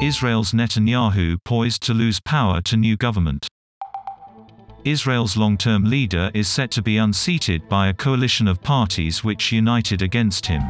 Israel's Netanyahu poised to lose power to new government. Israel's long-term leader is set to be unseated by a coalition of parties which united against him.